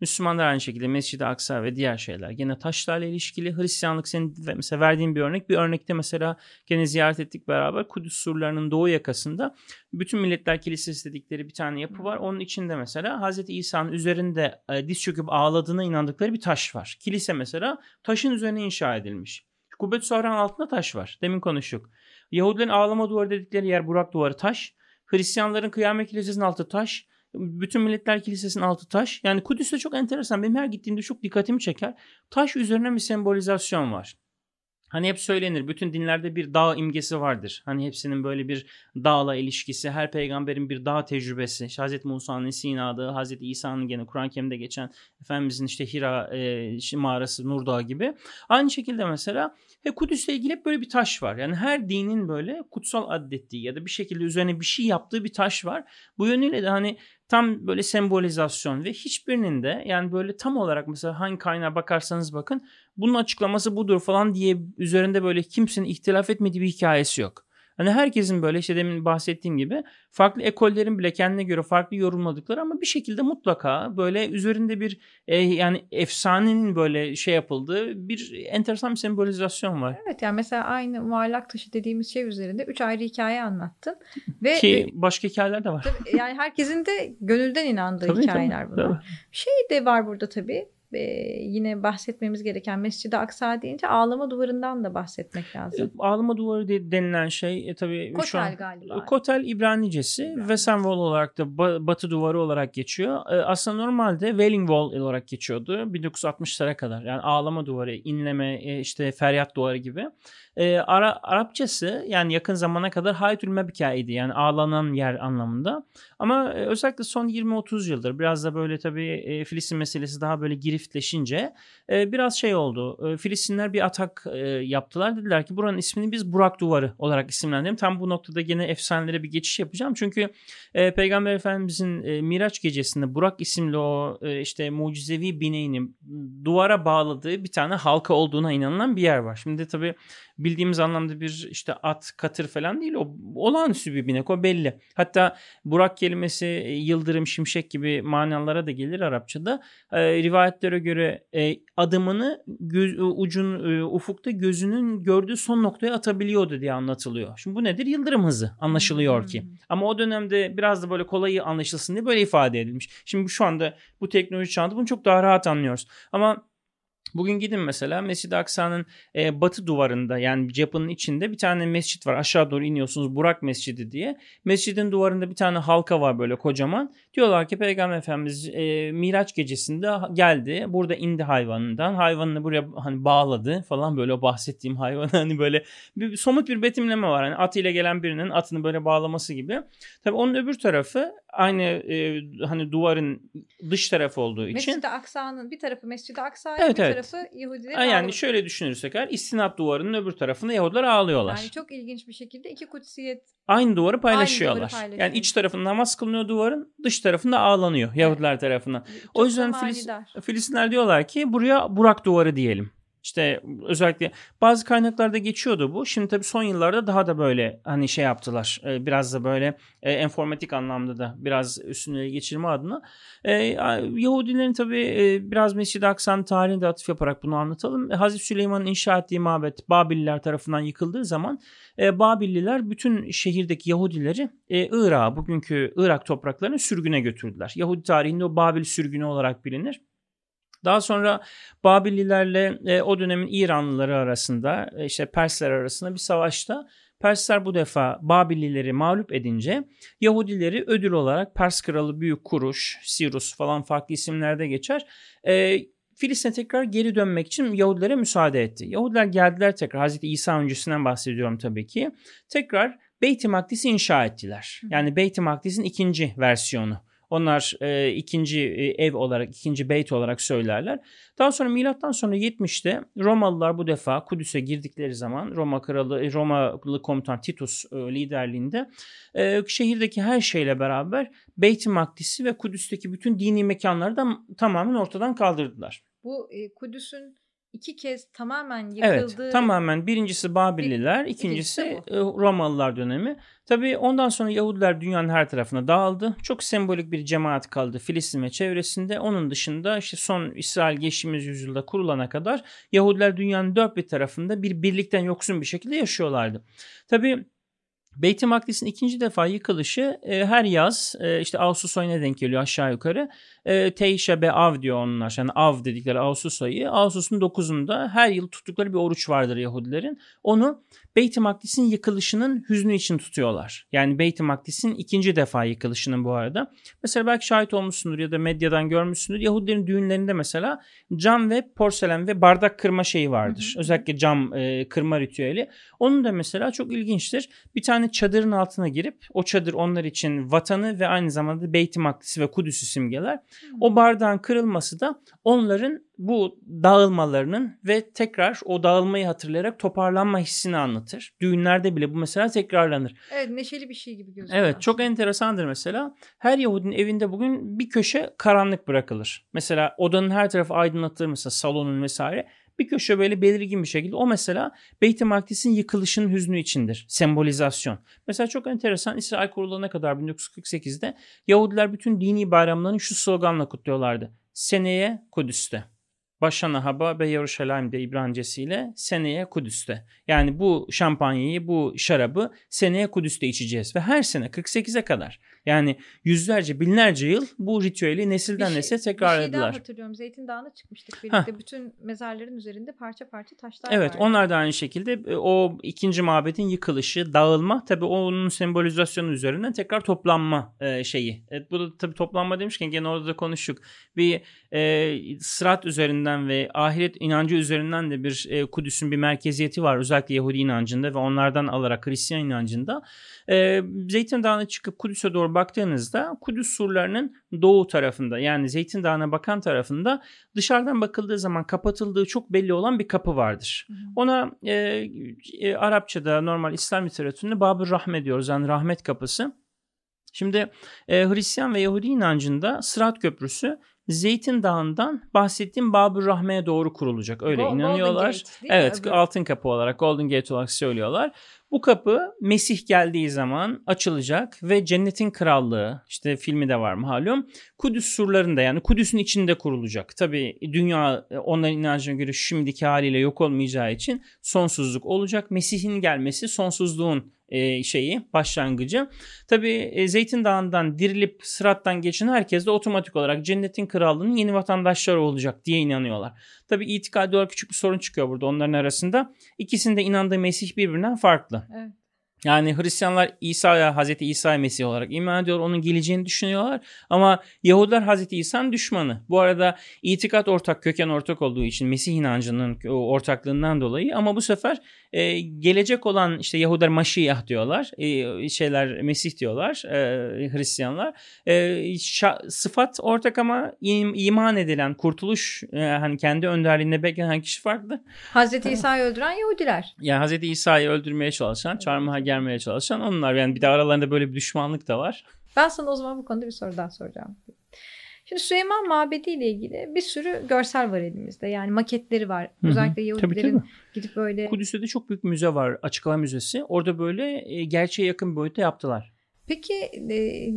Müslümanlar aynı şekilde Mescid-i Aksa ve diğer şeyler gene taşlarla ilişkili. Hristiyanlık senin mesela verdiğin bir örnek. Bir örnekte mesela gene ziyaret ettik beraber Kudüs surlarının doğu yakasında bütün milletler kilisesi dedikleri bir tane yapı var. Onun içinde mesela Hazreti İsa'nın üzerinde e, diz çöküp ağladığına inandıkları bir taş var. Kilise mesela taşın üzerine inşa edilmiş. Kubbet Sahranın altında taş var. Demin konuştuk. Yahudilerin ağlama duvarı dedikleri yer Burak duvarı taş. Hristiyanların kıyamet kilisesinin altı taş. Bütün milletler kilisesinin altı taş. Yani Kudüs'te çok enteresan. Benim her gittiğimde çok dikkatimi çeker. Taş üzerine bir sembolizasyon var. Hani hep söylenir bütün dinlerde bir dağ imgesi vardır. Hani hepsinin böyle bir dağla ilişkisi, her peygamberin bir dağ tecrübesi. İşte Hazreti Musa'nın Sina'da, Hazreti İsa'nın gene Kur'an-ı Kerim'de geçen Efendimizin işte Hira e, mağarası, Nur Dağı gibi. Aynı şekilde mesela e, Kudüs'le ilgili hep böyle bir taş var. Yani her dinin böyle kutsal adettiği ya da bir şekilde üzerine bir şey yaptığı bir taş var. Bu yönüyle de hani tam böyle sembolizasyon ve hiçbirinin de yani böyle tam olarak mesela hangi kaynağa bakarsanız bakın bunun açıklaması budur falan diye üzerinde böyle kimsenin ihtilaf etmediği bir hikayesi yok. Hani herkesin böyle işte demin bahsettiğim gibi farklı ekollerin bile kendine göre farklı yorumladıkları ama bir şekilde mutlaka böyle üzerinde bir e, yani efsanenin böyle şey yapıldığı bir enteresan bir sembolizasyon var. Evet yani mesela aynı muallak taşı dediğimiz şey üzerinde üç ayrı hikaye anlattın. Ve Ki başka hikayeler de var. Tabii, yani herkesin de gönülden inandığı Tabii, hikayeler tabii, bunlar. tabii. Şey de var burada tabii. Ee, yine bahsetmemiz gereken Mescid-i Aksa deyince ağlama duvarından da bahsetmek lazım. Ağlama duvarı de- denilen şey e, tabii şu an Kotel galiba. Kotel İbranicesi Western Wall olarak da ba- Batı duvarı olarak geçiyor. E, aslında normalde Wailing Wall olarak geçiyordu 1960'lara kadar. Yani ağlama duvarı, inleme, e, işte feryat duvarı gibi. E, Ara, Arapçası yani yakın zamana kadar Haytül Mebkâ'ydi yani ağlanan yer anlamında. Ama e, özellikle son 20-30 yıldır biraz da böyle tabii e, Filistin meselesi daha böyle giriftleşince e, biraz şey oldu. E, Filistinler bir atak e, yaptılar. Dediler ki buranın ismini biz Burak Duvarı olarak isimlendirelim. Tam bu noktada gene efsanelere bir geçiş yapacağım. Çünkü e, Peygamber Efendimizin e, Miraç gecesinde Burak isimli o e, işte mucizevi bineğini duvara bağladığı bir tane halka olduğuna inanılan bir yer var. Şimdi tabii bildiğimiz anlamda bir işte at, katır falan değil. O olağanüstü bir binek o belli. Hatta Burak kelimesi yıldırım, şimşek gibi manalara da gelir Arapçada. E, rivayetlere göre e, adımını göz, ucun e, ufukta gözünün gördüğü son noktaya atabiliyordu diye anlatılıyor. Şimdi bu nedir? Yıldırım hızı anlaşılıyor ki. Hmm. Ama o dönemde biraz da böyle kolay anlaşılsın diye böyle ifade edilmiş. Şimdi şu anda bu teknoloji çağında bunu çok daha rahat anlıyoruz. Ama Bugün gidin mesela Mescid-i Aksa'nın e, batı duvarında yani yapının içinde bir tane mescit var. Aşağı doğru iniyorsunuz Burak Mescidi diye. Mescidin duvarında bir tane halka var böyle kocaman. Diyorlar ki Peygamber Efendimiz e, Miraç gecesinde geldi. Burada indi hayvanından. Hayvanını buraya hani bağladı falan böyle bahsettiğim hayvan hani böyle bir, somut bir betimleme var. Hani atıyla gelen birinin atını böyle bağlaması gibi. Tabii onun öbür tarafı aynı e, hani duvarın dış tarafı olduğu için. Mescid-i Aksa'nın bir tarafı Mescid-i Aksa, Evet, bir evet. tarafı Yahudilerin Ha, yani ağlı- şöyle düşünürsek eğer istinat duvarının öbür tarafında Yahudiler ağlıyorlar. Yani çok ilginç bir şekilde iki kutsiyet Aynı duvarı paylaşıyorlar. duvarı paylaşıyor. yani iç tarafında namaz kılınıyor duvarın, dış tarafında ağlanıyor Yahudiler tarafından. O çok yüzden da Filis-. Filistinler diyorlar ki buraya Burak duvarı diyelim. İşte özellikle bazı kaynaklarda geçiyordu bu. Şimdi tabii son yıllarda daha da böyle hani şey yaptılar. Ee, Biraz da böyle e, enformatik anlamda da biraz üstüne geçirme adına. Ee, Yahudilerin tabii e, biraz Mescid-i Aksa'nın tarihine de atıf yaparak bunu anlatalım. Hazreti Süleyman'ın inşa ettiği mabet Babililer tarafından yıkıldığı zaman e, Babilliler bütün şehirdeki Yahudileri e, Irak'a bugünkü Irak topraklarını sürgüne götürdüler. Yahudi tarihinde o Babil sürgünü olarak bilinir. Daha sonra Babililerle e, o dönemin İranlıları arasında e, işte Persler arasında bir savaşta Persler bu defa Babilileri mağlup edince Yahudileri ödül olarak Pers kralı Büyük Kuruş, Sirus falan farklı isimlerde geçer. E, Filistin'e tekrar geri dönmek için Yahudilere müsaade etti. Yahudiler geldiler tekrar Hazreti İsa öncesinden bahsediyorum tabii ki. Tekrar Beyt-i Makdis'i inşa ettiler. Yani Beyt-i Makdis'in ikinci versiyonu. Onlar e, ikinci e, ev olarak, ikinci beyt olarak söylerler. Daha sonra milattan sonra 70'te Romalılar bu defa Kudüs'e girdikleri zaman Roma kralı, e, Romalı komutan Titus e, liderliğinde e, şehirdeki her şeyle beraber Beyt-i Makdis'i ve Kudüs'teki bütün dini mekanları da tamamen ortadan kaldırdılar. Bu e, Kudüs'ün iki kez tamamen yıkıldığı... Evet tamamen birincisi Babililer ikincisi e, Romalılar dönemi. Tabii ondan sonra Yahudiler dünyanın her tarafına dağıldı. Çok sembolik bir cemaat kaldı Filistin ve çevresinde. Onun dışında işte son İsrail geçtiğimiz yüzyılda kurulana kadar Yahudiler dünyanın dört bir tarafında bir birlikten yoksun bir şekilde yaşıyorlardı. Tabii Beyt-i Makdis'in ikinci defa yıkılışı e, her yaz e, işte Ağustos ayına denk geliyor aşağı yukarı. E, Teyşebe Av diyor onlar. Yani Av dedikleri Ağustos ayı. Ağustos'un 9'unda her yıl tuttukları bir oruç vardır Yahudilerin. Onu Beyt-i Makdis'in yıkılışının hüznü için tutuyorlar. Yani Beyt-i Makdis'in ikinci defa yıkılışının bu arada. Mesela belki şahit olmuşsundur ya da medyadan görmüşsündür. Yahudilerin düğünlerinde mesela cam ve porselen ve bardak kırma şeyi vardır. Hı hı. Özellikle cam e, kırma ritüeli. Onun da mesela çok ilginçtir. Bir tane çadırın altına girip o çadır onlar için vatanı ve aynı zamanda Beyt-i Makdis'i ve Kudüs'ü simgeler. O bardağın kırılması da onların bu dağılmalarının ve tekrar o dağılmayı hatırlayarak toparlanma hissini anlatır. Düğünlerde bile bu mesela tekrarlanır. Evet neşeli bir şey gibi gözüküyor. Evet çok enteresandır mesela. Her Yahudinin evinde bugün bir köşe karanlık bırakılır. Mesela odanın her tarafı aydınlatılır mesela salonun vesaire. Bir köşe böyle belirgin bir şekilde o mesela Beyt-i Makdis'in yıkılışının hüznü içindir. Sembolizasyon. Mesela çok enteresan İsrail kurulana kadar 1948'de Yahudiler bütün dini bayramlarını şu sloganla kutluyorlardı. Seneye Kudüs'te. Başana Haba ve Yeruşalim'de İbrancesiyle seneye Kudüs'te. Yani bu şampanyayı, bu şarabı seneye Kudüs'te içeceğiz. Ve her sene 48'e kadar yani yüzlerce, binlerce yıl bu ritüeli nesilden şey, nesile tekrarladılar. Bir şey daha hatırlıyorum. Zeytin Dağı'na çıkmıştık birlikte. Heh. Bütün mezarların üzerinde parça parça taşlar Evet vardı. onlar da aynı şekilde e, o ikinci mabedin yıkılışı, dağılma tabii onun sembolizasyonu üzerinden tekrar toplanma e, şeyi. Evet, bu da tabii toplanma demişken gene orada da konuştuk. Bir e, sırat üzerinden ve ahiret inancı üzerinden de bir e, Kudüs'ün bir merkeziyeti var. Özellikle Yahudi inancında ve onlardan alarak Hristiyan inancında. E, Zeytin Dağı'na çıkıp Kudüs'e doğru baktığınızda Kudüs surlarının doğu tarafında yani Zeytin Dağı'na bakan tarafında dışarıdan bakıldığı zaman kapatıldığı çok belli olan bir kapı vardır. Ona e, e, Arapçada normal İslam literatüründe Babur Rahme diyoruz yani rahmet kapısı. Şimdi e, Hristiyan ve Yahudi inancında Sırat Köprüsü Zeytin Dağı'ndan bahsettiğim Babur Rahme'ye doğru kurulacak. Öyle Go- inanıyorlar. Gate, evet, mi? altın kapı olarak, Golden Gate olarak söylüyorlar. Bu kapı Mesih geldiği zaman açılacak ve cennetin krallığı işte filmi de var malum Kudüs surlarında yani Kudüs'ün içinde kurulacak. Tabi dünya onların inancına göre şimdiki haliyle yok olmayacağı için sonsuzluk olacak. Mesih'in gelmesi sonsuzluğun e, şeyi başlangıcı. Tabi e, Zeytin Dağı'ndan dirilip sırattan geçen herkes de otomatik olarak cennetin krallığının yeni vatandaşları olacak diye inanıyorlar. Tabi itikadi olarak küçük bir sorun çıkıyor burada onların arasında. İkisinde inandığı Mesih birbirinden farklı. 嗯 Yani Hristiyanlar İsa'ya Hazreti İsa Mesih olarak iman ediyor. Onun geleceğini düşünüyorlar. Ama Yahudiler Hazreti İsa'nın düşmanı. Bu arada itikat ortak, köken ortak olduğu için Mesih inancının ortaklığından dolayı ama bu sefer e, gelecek olan işte Yahudiler Maşiyah diyorlar. E, şeyler Mesih diyorlar e, Hristiyanlar. E, şa, sıfat ortak ama im, iman edilen kurtuluş e, hani kendi önderliğinde beklenen kişi farklı. Hazreti İsa'yı öldüren Yahudiler. Yani Hazreti İsa'yı öldürmeye çalışan, çarmıha gelmeye çalışan onlar. Yani bir de aralarında böyle bir düşmanlık da var. Ben sana o zaman bu konuda bir soru daha soracağım. Şimdi Süleyman Mabedi ile ilgili bir sürü görsel var elimizde. Yani maketleri var. Hı-hı. Özellikle Yahudilerin tabii, tabii. gidip böyle... Kudüs'te de çok büyük müze var. Açık Hava Müzesi. Orada böyle e, gerçeğe yakın bir boyutta yaptılar. Peki e,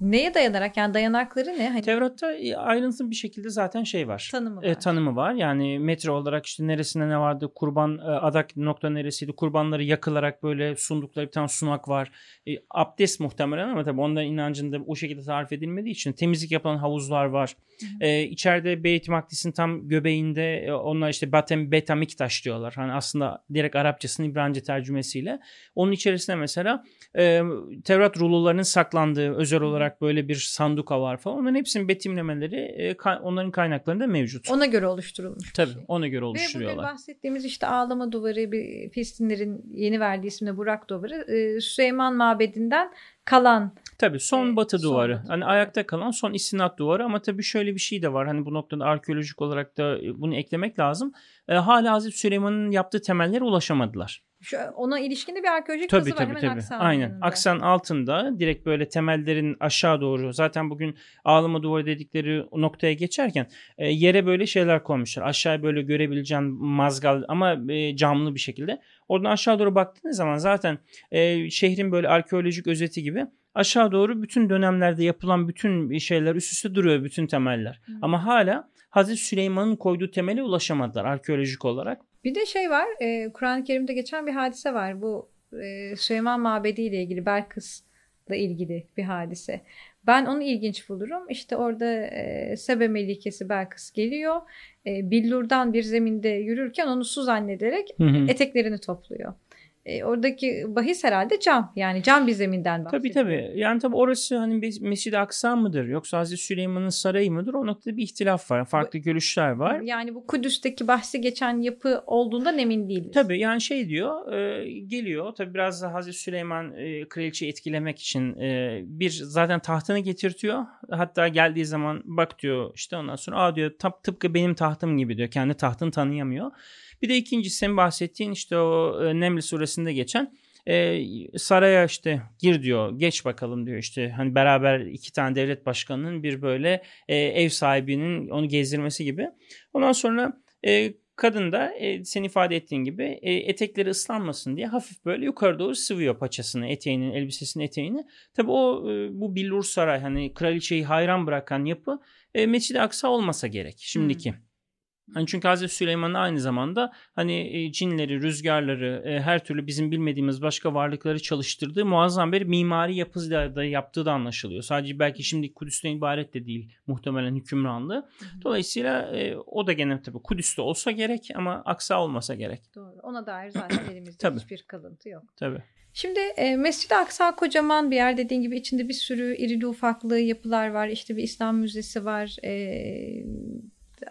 neye dayanarak yani dayanakları ne? Hani Tevrat'ta e, ayrıntılı bir şekilde zaten şey var. tanımı var. E, tanımı var. Yani metre olarak işte neresinde ne vardı? Kurban e, adak nokta neresiydi? Kurbanları yakılarak böyle sundukları bir tane sunak var. E, abdest muhtemelen ama tabii onların inancında o şekilde tarif edilmediği için temizlik yapılan havuzlar var. E, içeride Beyt Makdis'in tam göbeğinde e, onlar işte Batem Betamiktaş diyorlar. Hani aslında direkt Arapçasının İbranice tercümesiyle. Onun içerisinde mesela e, Tevrat rulolarının saklandığı özel olarak böyle bir sanduka var falan. Onların hepsinin betimlemeleri e, onların kaynaklarında mevcut. Ona göre oluşturulmuş. Tabii şey. ona göre Ve bugün oluşturuyorlar. bahsettiğimiz işte ağlama duvarı, bir Filistinlerin yeni verdiği isimle Burak duvarı, e, Süleyman Mabedi'nden kalan Tabii son e, batı son duvarı. batı hani ayakta kalan son istinat duvarı ama tabii şöyle bir şey de var. Hani bu noktada arkeolojik olarak da e, bunu eklemek lazım. E, hala Hazreti Süleyman'ın yaptığı temellere ulaşamadılar. şu, ona ilişkin de bir arkeolojik Tabii kazı var tabii hemen tabii. Aynen. yanında. Aksan altında direkt böyle temellerin aşağı doğru zaten bugün ağlama duvarı dedikleri noktaya geçerken e, yere böyle şeyler koymuşlar. Aşağıya böyle görebileceğin mazgal ama e, camlı bir şekilde. Oradan aşağı doğru baktığınız zaman zaten e, şehrin böyle arkeolojik özeti gibi aşağı doğru bütün dönemlerde yapılan bütün şeyler üst üste duruyor bütün temeller. Hı. Ama hala Hazreti Süleyman'ın koyduğu temele ulaşamadılar arkeolojik olarak. Bir de şey var, e, Kur'an-ı Kerim'de geçen bir hadise var. Bu e, Süleyman Mabedi ile ilgili, Belkıs'la ilgili bir hadise. Ben onu ilginç bulurum. İşte orada e, Sebe Melikesi Belkıs geliyor. E, billurdan bir zeminde yürürken onu su zannederek Hı hı. eteklerini topluyor. E, oradaki bahis herhalde cam. Yani cam bir zeminden Tabii bahsediyor. tabii. Yani tabii orası hani Mes- Mescid-i Aksa mıdır yoksa Hazreti Süleyman'ın sarayı mıdır? O noktada bir ihtilaf var. Farklı görüşler var. Yani bu Kudüs'teki bahsi geçen yapı olduğundan emin değiliz. Tabii yani şey diyor e, geliyor tabii biraz da Hazreti Süleyman e, kraliçeyi etkilemek için e, bir zaten tahtını getirtiyor. Hatta geldiği zaman bak diyor işte ondan sonra aa diyor tıpkı benim tahtım gibi diyor. Kendi tahtını tanıyamıyor. Bir de ikincisi senin bahsettiğin işte o e, Neml suresinde geçen e, saraya işte gir diyor geç bakalım diyor işte hani beraber iki tane devlet başkanının bir böyle e, ev sahibinin onu gezdirmesi gibi. Ondan sonra e, kadın da e, sen ifade ettiğin gibi e, etekleri ıslanmasın diye hafif böyle yukarı doğru sıvıyor paçasını, eteğinin, elbisesinin eteğini. Tabii o e, bu billur saray hani kraliçeyi hayran bırakan yapı e, Mescid-i Aksa olmasa gerek şimdiki. Hani çünkü Hazreti Süleyman'ın aynı zamanda hani e, cinleri, rüzgarları, e, her türlü bizim bilmediğimiz başka varlıkları çalıştırdığı muazzam bir mimari yapı da da yaptığı da anlaşılıyor. Sadece belki şimdi Kudüs'ten ibaret de değil muhtemelen hükümranlığı. Dolayısıyla e, o da gene tabii Kudüs'te olsa gerek ama Aksa olmasa gerek. Doğru. Ona dair zaten elimizde Tabii. hiçbir kalıntı yok. Tabii. Şimdi e, Mescid-i Aksa kocaman bir yer dediğin gibi içinde bir sürü irili ufaklı yapılar var. İşte bir İslam müzesi var. E,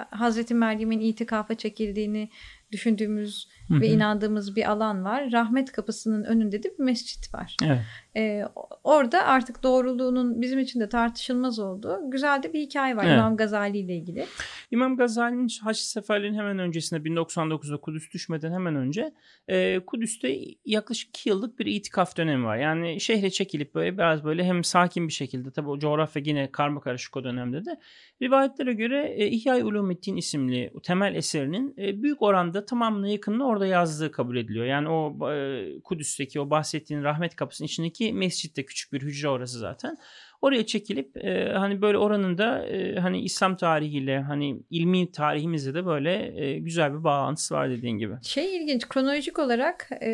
Hazreti Meryem'in itikafa çekildiğini düşündüğümüz Hı ve inandığımız bir alan var. Rahmet kapısının önünde de bir mescit var. Evet. E, orada artık doğruluğunun bizim için de tartışılmaz olduğu güzel de bir hikaye var Evet. İmam Gazali ile ilgili. İmam Gazali'nin Haç seferlerinin hemen öncesinde 1099'da Kudüs düşmeden hemen önce e, Kudüs'te yaklaşık 2 yıllık bir itikaf dönemi var. Yani şehre çekilip böyle biraz böyle hem sakin bir şekilde tabii o coğrafya yine karma karışık o dönemde de rivayetlere göre e, İhya-i Ulumiddin isimli temel eserinin e, büyük oranda tamamına yakınını orada yazdığı kabul ediliyor. Yani o e, Kudüs'teki o bahsettiğin rahmet kapısının içindeki mescitte küçük bir hücre orası zaten. Oraya çekilip e, hani böyle oranın da e, hani İslam tarihiyle hani ilmi tarihimizle de böyle e, güzel bir bağlantısı var dediğin gibi. Şey ilginç kronolojik olarak e,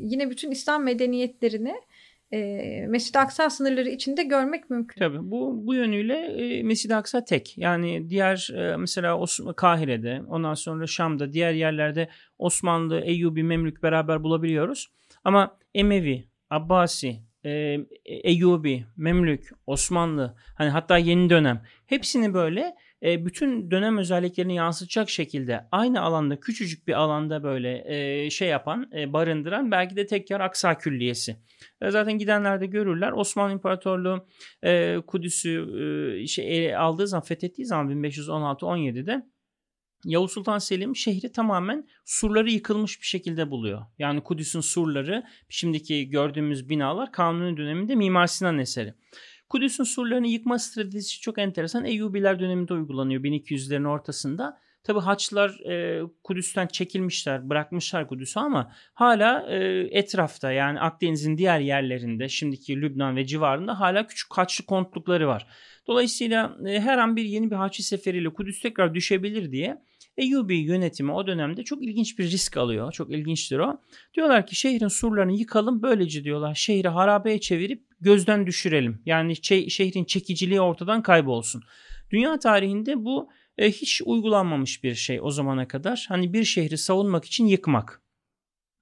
yine bütün İslam medeniyetlerini e, Mescid-i Aksa sınırları içinde görmek mümkün. Tabii bu bu yönüyle e, Mescid-i Aksa tek. Yani diğer e, mesela Os- Kahire'de, ondan sonra Şam'da, diğer yerlerde Osmanlı, Eyyubi, Memlük beraber bulabiliyoruz. Ama Emevi, Abbasi, e, Eyyubi, Memlük, Osmanlı, hani hatta yeni dönem hepsini böyle e, bütün dönem özelliklerini yansıtacak şekilde aynı alanda küçücük bir alanda böyle e, şey yapan, e, barındıran belki de tek yer Aksa Külliyesi. E, zaten gidenler de görürler. Osmanlı İmparatorluğu e, Kudüs'ü e, şey, ele aldığı zaman fethettiği zaman 1516-17'de Yavuz Sultan Selim şehri tamamen surları yıkılmış bir şekilde buluyor. Yani Kudüs'ün surları şimdiki gördüğümüz binalar Kanuni döneminde Mimar Sinan eseri. Kudüs'ün surlarını yıkma stratejisi çok enteresan. Eyyubiler döneminde uygulanıyor 1200'lerin ortasında. Tabi Haçlılar e, Kudüs'ten çekilmişler, bırakmışlar Kudüs'ü ama hala e, etrafta yani Akdeniz'in diğer yerlerinde, şimdiki Lübnan ve civarında hala küçük Haçlı kontlukları var. Dolayısıyla e, her an bir yeni bir Haçlı seferiyle Kudüs tekrar düşebilir diye Eyyubi yönetimi o dönemde çok ilginç bir risk alıyor. Çok ilginçtir o. Diyorlar ki şehrin surlarını yıkalım böylece diyorlar şehri harabeye çevirip gözden düşürelim. Yani şehrin çekiciliği ortadan kaybolsun. Dünya tarihinde bu e, hiç uygulanmamış bir şey o zamana kadar. Hani bir şehri savunmak için yıkmak.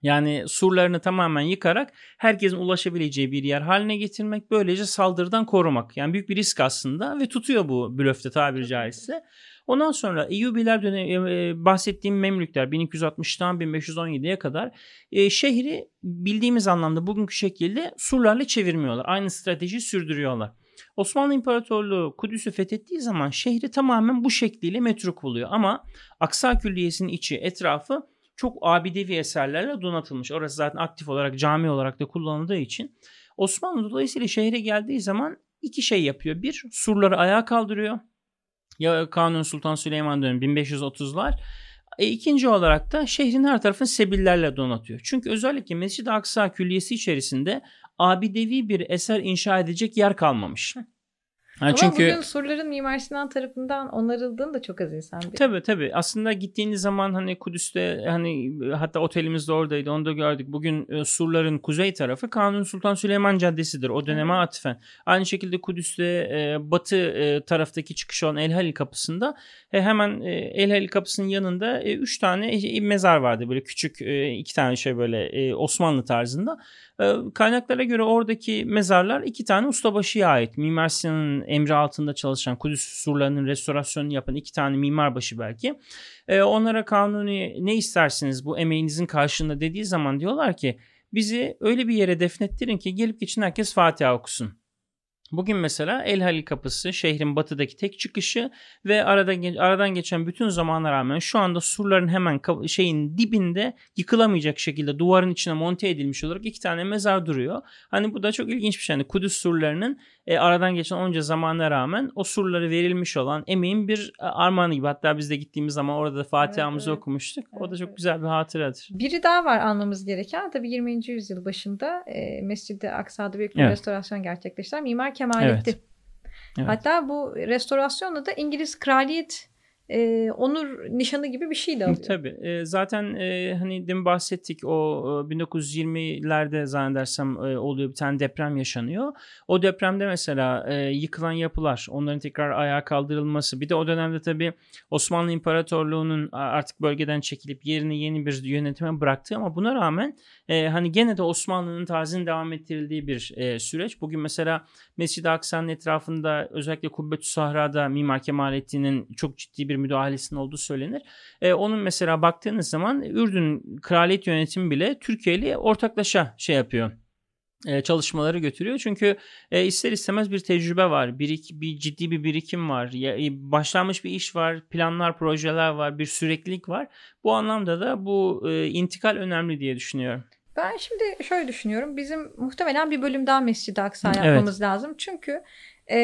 Yani surlarını tamamen yıkarak herkesin ulaşabileceği bir yer haline getirmek böylece saldırıdan korumak. Yani büyük bir risk aslında ve tutuyor bu blöfte tabiri caizse. Ondan sonra Eyyubiler dönemi e, bahsettiğim Memlükler 1260'tan 1517'ye kadar e, şehri bildiğimiz anlamda bugünkü şekilde surlarla çevirmiyorlar. Aynı stratejiyi sürdürüyorlar. Osmanlı İmparatorluğu Kudüs'ü fethettiği zaman şehri tamamen bu şekliyle metruk buluyor. Ama Aksa Külliyesi'nin içi etrafı çok abidevi eserlerle donatılmış. Orası zaten aktif olarak cami olarak da kullanıldığı için. Osmanlı dolayısıyla şehre geldiği zaman iki şey yapıyor. Bir, surları ayağa kaldırıyor. Ya Kanuni Sultan Süleyman dönemi 1530'lar. E, ikinci olarak da şehrin her tarafını sebillerle donatıyor. Çünkü özellikle Mescid-i Aksa Külliyesi içerisinde abidevi bir eser inşa edecek yer kalmamış. Yani Ama çünkü bugün surların Mimar Sinan tarafından onarıldığını da çok az insan biliyor. Tabii tabii. Aslında gittiğiniz zaman hani Kudüs'te hani hatta otelimiz de oradaydı. Onu da gördük. Bugün e, surların kuzey tarafı Kanuni Sultan Süleyman Caddesi'dir. O döneme evet. atfen. Aynı şekilde Kudüs'te e, batı e, taraftaki çıkış olan El Halil kapısında e, hemen e, El Halil kapısının yanında e, üç tane e, mezar vardı. Böyle küçük e, iki tane şey böyle e, Osmanlı tarzında. Ee, kaynaklara göre oradaki mezarlar iki tane ustabaşıya ait. Mimar Sinan'ın emri altında çalışan Kudüs surlarının restorasyonunu yapan iki tane mimarbaşı belki. Ee, onlara kanuni ne istersiniz bu emeğinizin karşılığında dediği zaman diyorlar ki bizi öyle bir yere defnettirin ki gelip geçin herkes Fatiha okusun. Bugün mesela El Halil Kapısı şehrin batıdaki tek çıkışı ve aradan, aradan geçen bütün zamana rağmen şu anda surların hemen şeyin dibinde yıkılamayacak şekilde duvarın içine monte edilmiş olarak iki tane mezar duruyor. Hani bu da çok ilginç bir şey. Hani Kudüs surlarının e, aradan geçen onca zamana rağmen o surları verilmiş olan emeğin bir e, armağanı gibi. Hatta biz de gittiğimiz zaman orada da Fatiha'mızı evet, evet. okumuştuk. Evet, o da çok evet. güzel bir hatıradır. Biri daha var anlamamız gereken. Tabii 20. yüzyıl başında e, Mescid-i Aksa'da büyük bir evet. restorasyon gerçekleştiren Mimar Kemalettin. Evet. Evet. Hatta bu restorasyonla da İngiliz kraliyet e, onur nişanı gibi bir şey de alıyor. Tabii. E, zaten e, hani demin bahsettik o e, 1920'lerde zannedersem e, oluyor bir tane deprem yaşanıyor. O depremde mesela e, yıkılan yapılar, onların tekrar ayağa kaldırılması. Bir de o dönemde tabii Osmanlı İmparatorluğu'nun artık bölgeden çekilip yerini yeni bir yönetime bıraktığı ama buna rağmen e, hani gene de Osmanlı'nın tarzının devam ettirildiği bir e, süreç. Bugün mesela Mescid-i Aksa'nın etrafında özellikle Kubbetü Sahra'da Mimar Kemalettin'in çok ciddi bir müdahalesinin olduğu söylenir. E, onun mesela baktığınız zaman Ürdün kraliyet yönetimi bile Türkiye ile ortaklaşa şey yapıyor e, çalışmaları götürüyor. Çünkü e, ister istemez bir tecrübe var. Bir, bir ciddi bir birikim var. E, başlanmış bir iş var. Planlar, projeler var. Bir süreklilik var. Bu anlamda da bu intikal önemli diye düşünüyorum. Ben şimdi şöyle düşünüyorum. Bizim muhtemelen bir bölüm daha Mescid-i Aksa yapmamız evet. lazım. Çünkü e,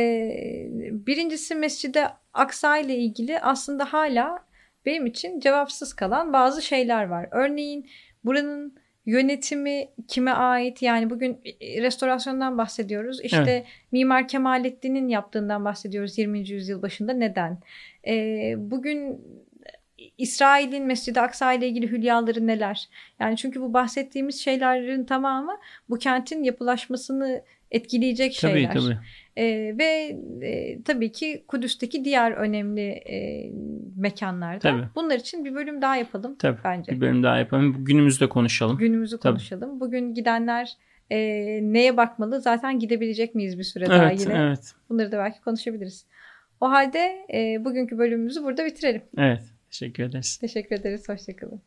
birincisi Mescid-i Aksa ile ilgili aslında hala benim için cevapsız kalan bazı şeyler var. Örneğin buranın yönetimi kime ait? Yani bugün restorasyondan bahsediyoruz. İşte evet. Mimar Kemalettin'in yaptığından bahsediyoruz 20. yüzyıl başında. Neden? E, bugün İsrail'in Mescid-i Aksa ile ilgili hülyaları neler? Yani çünkü bu bahsettiğimiz şeylerin tamamı bu kentin yapılaşmasını etkileyecek tabii, şeyler. Tabii. E, ve e, tabii ki Kudüs'teki diğer önemli e, mekanlarda. Tabii. Bunlar için bir bölüm daha yapalım tabii, bence. Bir bölüm daha yapalım. Günümüzde konuşalım. Günümüzü tabii. konuşalım. Bugün gidenler e, neye bakmalı? Zaten gidebilecek miyiz bir süre evet, daha yine? Evet. Bunları da belki konuşabiliriz. O halde e, bugünkü bölümümüzü burada bitirelim. Evet. Teşekkür ederiz. Teşekkür ederiz. Hoşçakalın.